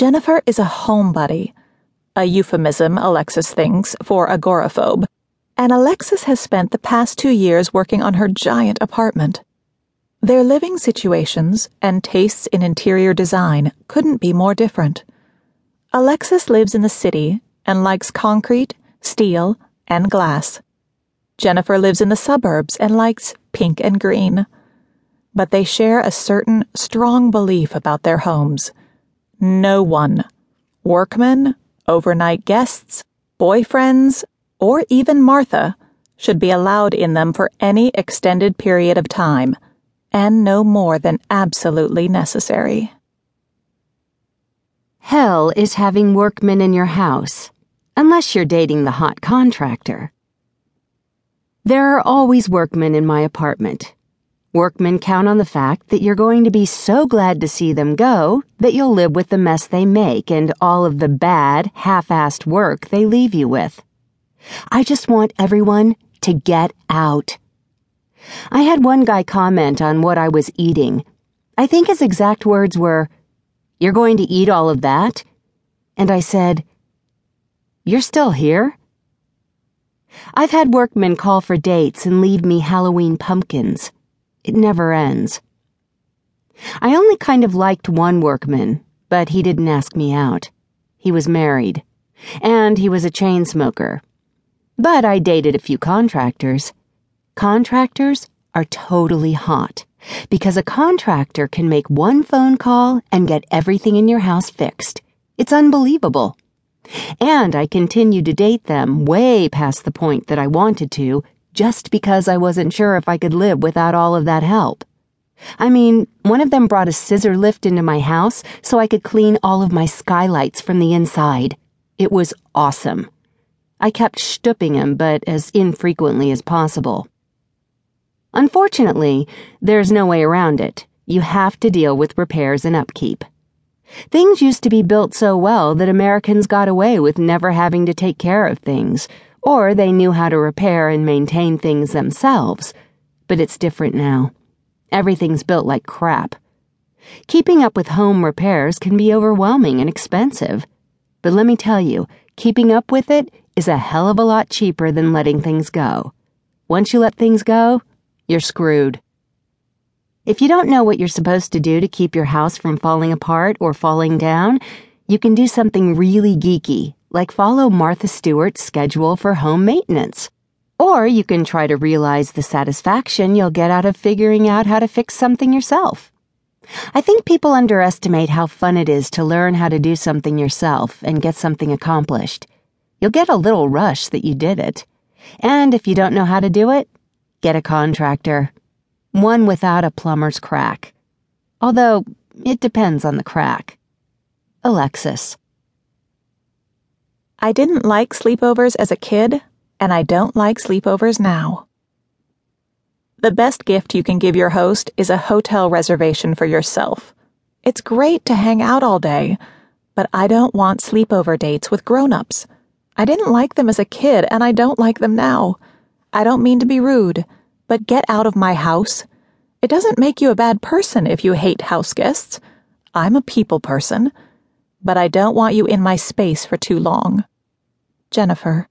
Jennifer is a homebody, a euphemism, Alexis thinks, for agoraphobe, and Alexis has spent the past two years working on her giant apartment. Their living situations and tastes in interior design couldn't be more different. Alexis lives in the city and likes concrete, steel, and glass. Jennifer lives in the suburbs and likes pink and green. But they share a certain strong belief about their homes. No one, workmen, overnight guests, boyfriends, or even Martha, should be allowed in them for any extended period of time, and no more than absolutely necessary. Hell is having workmen in your house, unless you're dating the hot contractor. There are always workmen in my apartment. Workmen count on the fact that you're going to be so glad to see them go that you'll live with the mess they make and all of the bad, half assed work they leave you with. I just want everyone to get out. I had one guy comment on what I was eating. I think his exact words were, You're going to eat all of that? And I said, You're still here? I've had workmen call for dates and leave me Halloween pumpkins. It never ends. I only kind of liked one workman, but he didn't ask me out. He was married, and he was a chain smoker. But I dated a few contractors. Contractors are totally hot because a contractor can make one phone call and get everything in your house fixed. It's unbelievable. And I continued to date them way past the point that I wanted to, just because I wasn't sure if I could live without all of that help. I mean, one of them brought a scissor lift into my house so I could clean all of my skylights from the inside. It was awesome. I kept stooping him, but as infrequently as possible. Unfortunately, there's no way around it. You have to deal with repairs and upkeep. Things used to be built so well that Americans got away with never having to take care of things, or they knew how to repair and maintain things themselves. But it's different now. Everything's built like crap. Keeping up with home repairs can be overwhelming and expensive. But let me tell you, keeping up with it is a hell of a lot cheaper than letting things go. Once you let things go, you're screwed. If you don't know what you're supposed to do to keep your house from falling apart or falling down, you can do something really geeky, like follow Martha Stewart's schedule for home maintenance. Or you can try to realize the satisfaction you'll get out of figuring out how to fix something yourself. I think people underestimate how fun it is to learn how to do something yourself and get something accomplished. You'll get a little rush that you did it. And if you don't know how to do it, get a contractor one without a plumber's crack. Although, it depends on the crack. Alexis. I didn't like sleepovers as a kid, and I don't like sleepovers now. The best gift you can give your host is a hotel reservation for yourself. It's great to hang out all day, but I don't want sleepover dates with grown ups. I didn't like them as a kid, and I don't like them now. I don't mean to be rude but get out of my house. It doesn't make you a bad person if you hate house guests. I'm a people person, but I don't want you in my space for too long. Jennifer.